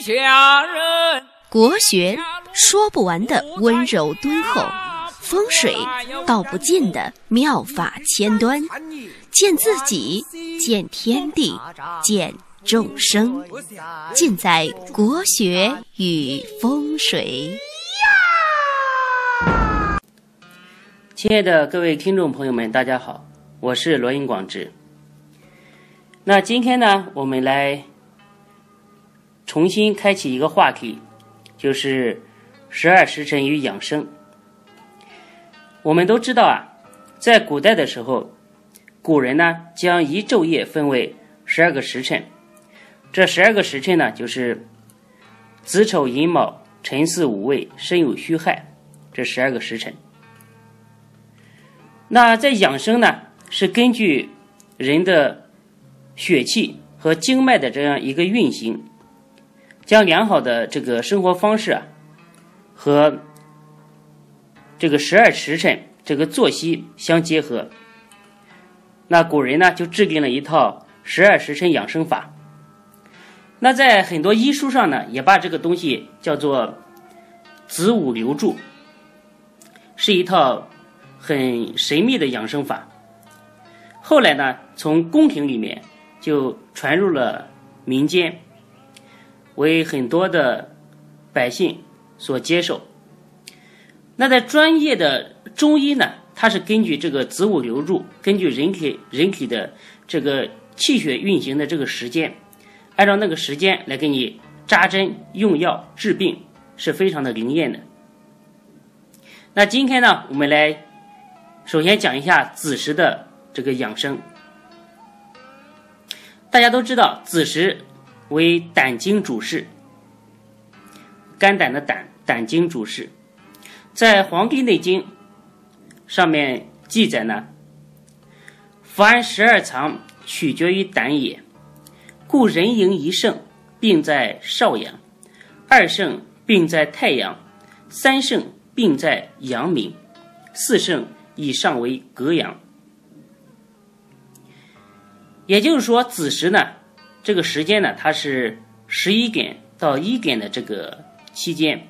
下人。国学说不完的温柔敦厚，风水道不尽的妙法千端，见自己，见天地，见众生，尽在国学与风水。亲爱的各位听众朋友们，大家好，我是罗英广志。那今天呢，我们来重新开启一个话题，就是十二时辰与养生。我们都知道啊，在古代的时候，古人呢将一昼夜分为十二个时辰，这十二个时辰呢就是子丑寅卯辰巳午未申酉戌亥这十二个时辰。那在养生呢，是根据人的血气和经脉的这样一个运行，将良好的这个生活方式啊和这个十二时辰这个作息相结合。那古人呢就制定了一套十二时辰养生法。那在很多医书上呢，也把这个东西叫做子午流注，是一套。很神秘的养生法，后来呢，从宫廷里面就传入了民间，为很多的百姓所接受。那在专业的中医呢，它是根据这个子午流入，根据人体人体的这个气血运行的这个时间，按照那个时间来给你扎针用药治病，是非常的灵验的。那今天呢，我们来。首先讲一下子时的这个养生。大家都知道，子时为胆经主事，肝胆的胆，胆经主事。在《黄帝内经》上面记载呢，凡十二藏取决于胆也，故人营一盛，病在少阳；二盛，病在太阳；三盛，病在阳明；四盛。以上为隔阳，也就是说，子时呢，这个时间呢，它是十一点到一点的这个期间，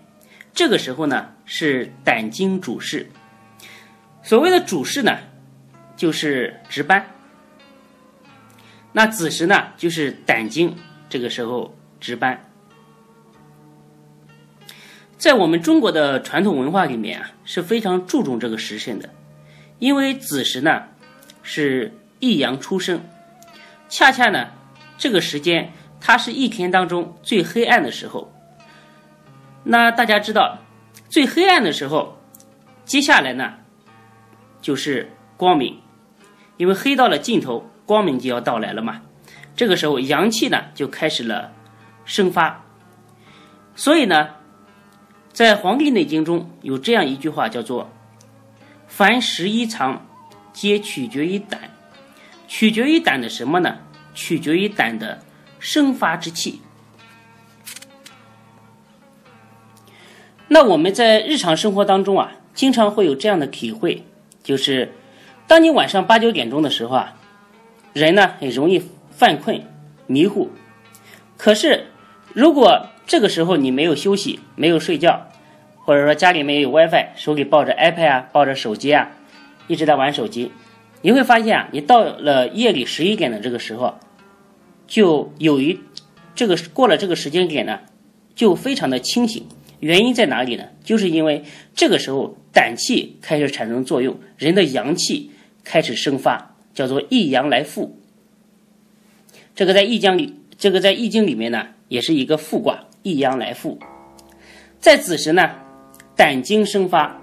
这个时候呢是胆经主事。所谓的主事呢，就是值班。那子时呢，就是胆经这个时候值班。在我们中国的传统文化里面啊，是非常注重这个时辰的。因为子时呢是一阳出生，恰恰呢这个时间它是一天当中最黑暗的时候。那大家知道，最黑暗的时候，接下来呢就是光明，因为黑到了尽头，光明就要到来了嘛。这个时候阳气呢就开始了生发，所以呢，在《黄帝内经》中有这样一句话叫做。凡十一藏，皆取决于胆，取决于胆的什么呢？取决于胆的生发之气。那我们在日常生活当中啊，经常会有这样的体会，就是当你晚上八九点钟的时候啊，人呢很容易犯困、迷糊。可是如果这个时候你没有休息，没有睡觉。或者说家里面有 WiFi，手里抱着 iPad 啊，抱着手机啊，一直在玩手机，你会发现啊，你到了夜里十一点的这个时候，就有一这个过了这个时间点呢，就非常的清醒。原因在哪里呢？就是因为这个时候胆气开始产生作用，人的阳气开始生发，叫做一阳来复。这个在易经里，这个在易经里面呢，也是一个复卦，一阳来复。在子时呢。胆经生发，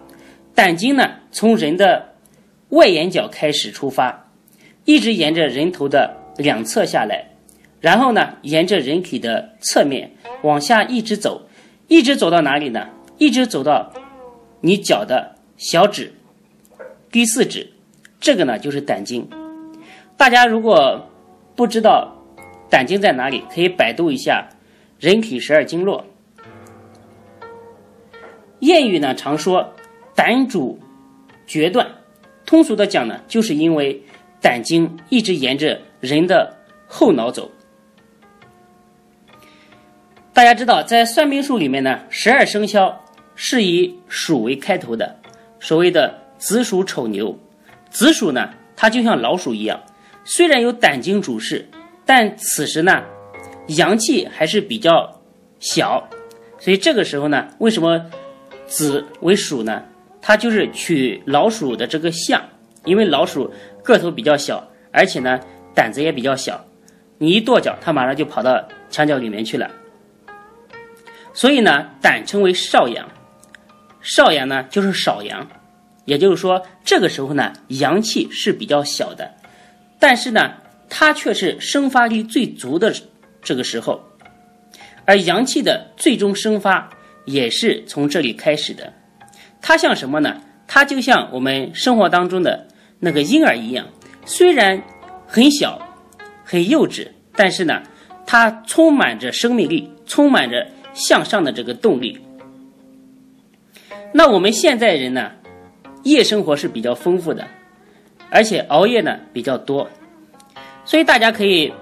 胆经呢从人的外眼角开始出发，一直沿着人头的两侧下来，然后呢沿着人体的侧面往下一直走，一直走到哪里呢？一直走到你脚的小指第四指，这个呢就是胆经。大家如果不知道胆经在哪里，可以百度一下人体十二经络。谚语呢常说胆主决断，通俗的讲呢，就是因为胆经一直沿着人的后脑走。大家知道，在算命术里面呢，十二生肖是以鼠为开头的，所谓的子鼠丑牛。子鼠呢，它就像老鼠一样，虽然有胆经主事，但此时呢，阳气还是比较小，所以这个时候呢，为什么子为鼠呢？它就是取老鼠的这个相，因为老鼠个头比较小，而且呢胆子也比较小，你一跺脚，它马上就跑到墙角里面去了。所以呢，胆称为少阳，少阳呢就是少阳，也就是说这个时候呢阳气是比较小的，但是呢它却是生发力最足的这个时候，而阳气的最终生发也是从这里开始的。它像什么呢？它就像我们生活当中的那个婴儿一样，虽然很小、很幼稚，但是呢，它充满着生命力，充满着。向上的这个动力。那我们现在人呢，夜生活是比较丰富的，而且熬夜呢比较多，所以大家可以，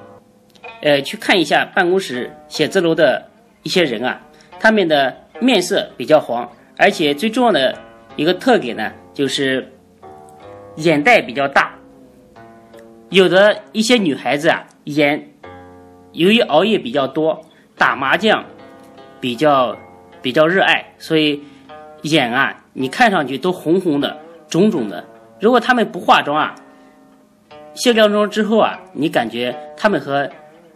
呃，去看一下办公室写字楼的一些人啊，他们的面色比较黄，而且最重要的一个特点呢，就是眼袋比较大。有的一些女孩子啊，眼由于熬夜比较多，打麻将。比较比较热爱，所以眼啊，你看上去都红红的、肿肿的。如果他们不化妆啊，卸掉妆之后啊，你感觉他们和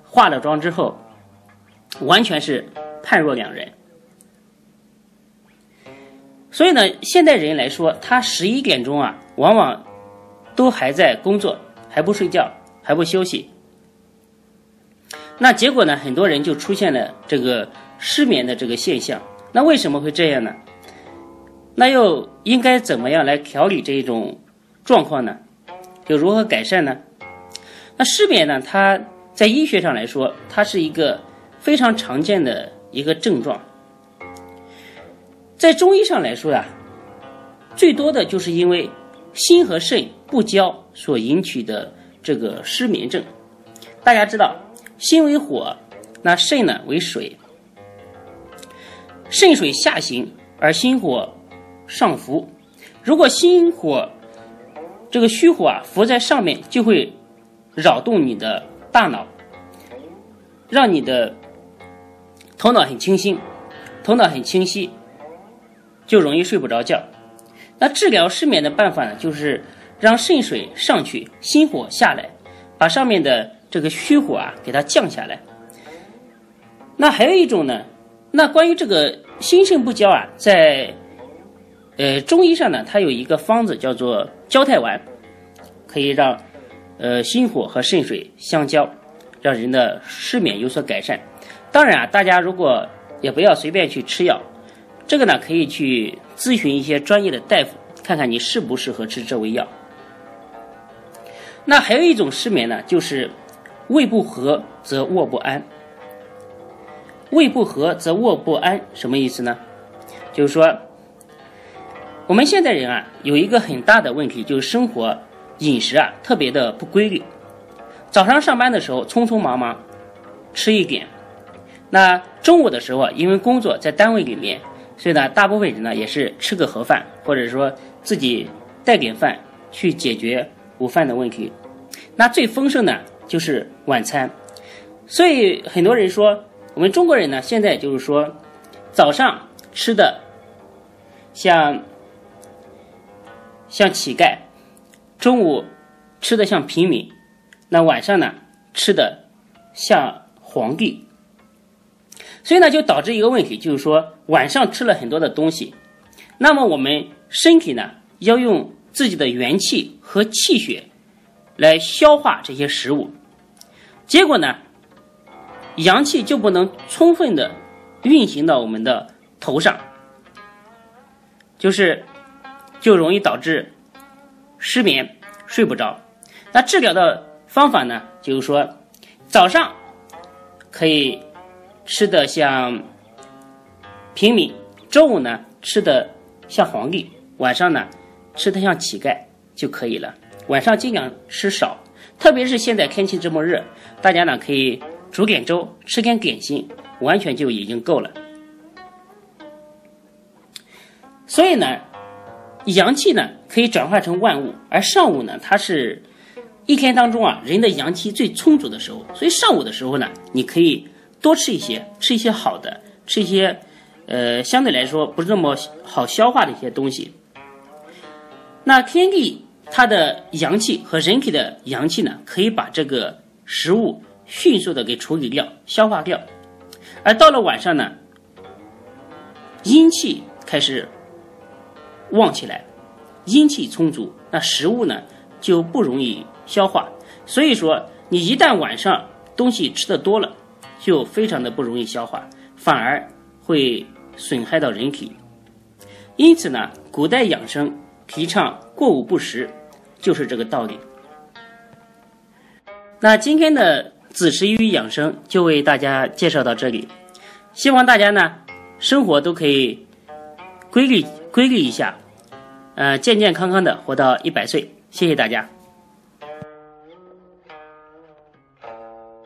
化了妆之后完全是判若两人。所以呢，现代人来说，他十一点钟啊，往往都还在工作，还不睡觉，还不休息。那结果呢，很多人就出现了这个。失眠的这个现象，那为什么会这样呢？那又应该怎么样来调理这一种状况呢？就如何改善呢？那失眠呢？它在医学上来说，它是一个非常常见的一个症状。在中医上来说呀，最多的就是因为心和肾不交所引起的这个失眠症。大家知道，心为火，那肾呢为水。肾水下行，而心火上浮。如果心火这个虚火啊浮在上面，就会扰动你的大脑，让你的头脑很清新，头脑很清晰，就容易睡不着觉。那治疗失眠的办法呢，就是让肾水上去，心火下来，把上面的这个虚火啊给它降下来。那还有一种呢，那关于这个。心肾不交啊，在呃中医上呢，它有一个方子叫做交泰丸，可以让呃心火和肾水相交，让人的失眠有所改善。当然啊，大家如果也不要随便去吃药，这个呢可以去咨询一些专业的大夫，看看你适不适合吃这味药。那还有一种失眠呢，就是胃不和则卧不安。胃不和则卧不安，什么意思呢？就是说，我们现代人啊，有一个很大的问题，就是生活饮食啊特别的不规律。早上上班的时候匆匆忙忙吃一点，那中午的时候啊因为工作在单位里面，所以呢，大部分人呢也是吃个盒饭，或者说自己带点饭去解决午饭的问题。那最丰盛的就是晚餐，所以很多人说。我们中国人呢，现在就是说，早上吃的像像乞丐，中午吃的像平民，那晚上呢吃的像皇帝，所以呢就导致一个问题，就是说晚上吃了很多的东西，那么我们身体呢要用自己的元气和气血来消化这些食物，结果呢？阳气就不能充分的运行到我们的头上，就是就容易导致失眠、睡不着。那治疗的方法呢，就是说早上可以吃的像平民，中午呢吃的像皇帝，晚上呢吃的像乞丐就可以了。晚上尽量吃少，特别是现在天气这么热，大家呢可以。煮点粥，吃点点心，完全就已经够了。所以呢，阳气呢可以转化成万物，而上午呢，它是一天当中啊人的阳气最充足的时候，所以上午的时候呢，你可以多吃一些，吃一些好的，吃一些呃相对来说不是那么好消化的一些东西。那天地它的阳气和人体的阳气呢，可以把这个食物迅速的给处理掉、消化掉，而到了晚上呢，阴气开始旺起来，阴气充足，那食物呢就不容易消化。所以说，你一旦晚上东西吃的多了，就非常的不容易消化，反而会损害到人体。因此呢，古代养生。提倡过午不食，就是这个道理。那今天的子时与养生就为大家介绍到这里，希望大家呢生活都可以规律规律一下，呃，健健康康的活到一百岁。谢谢大家。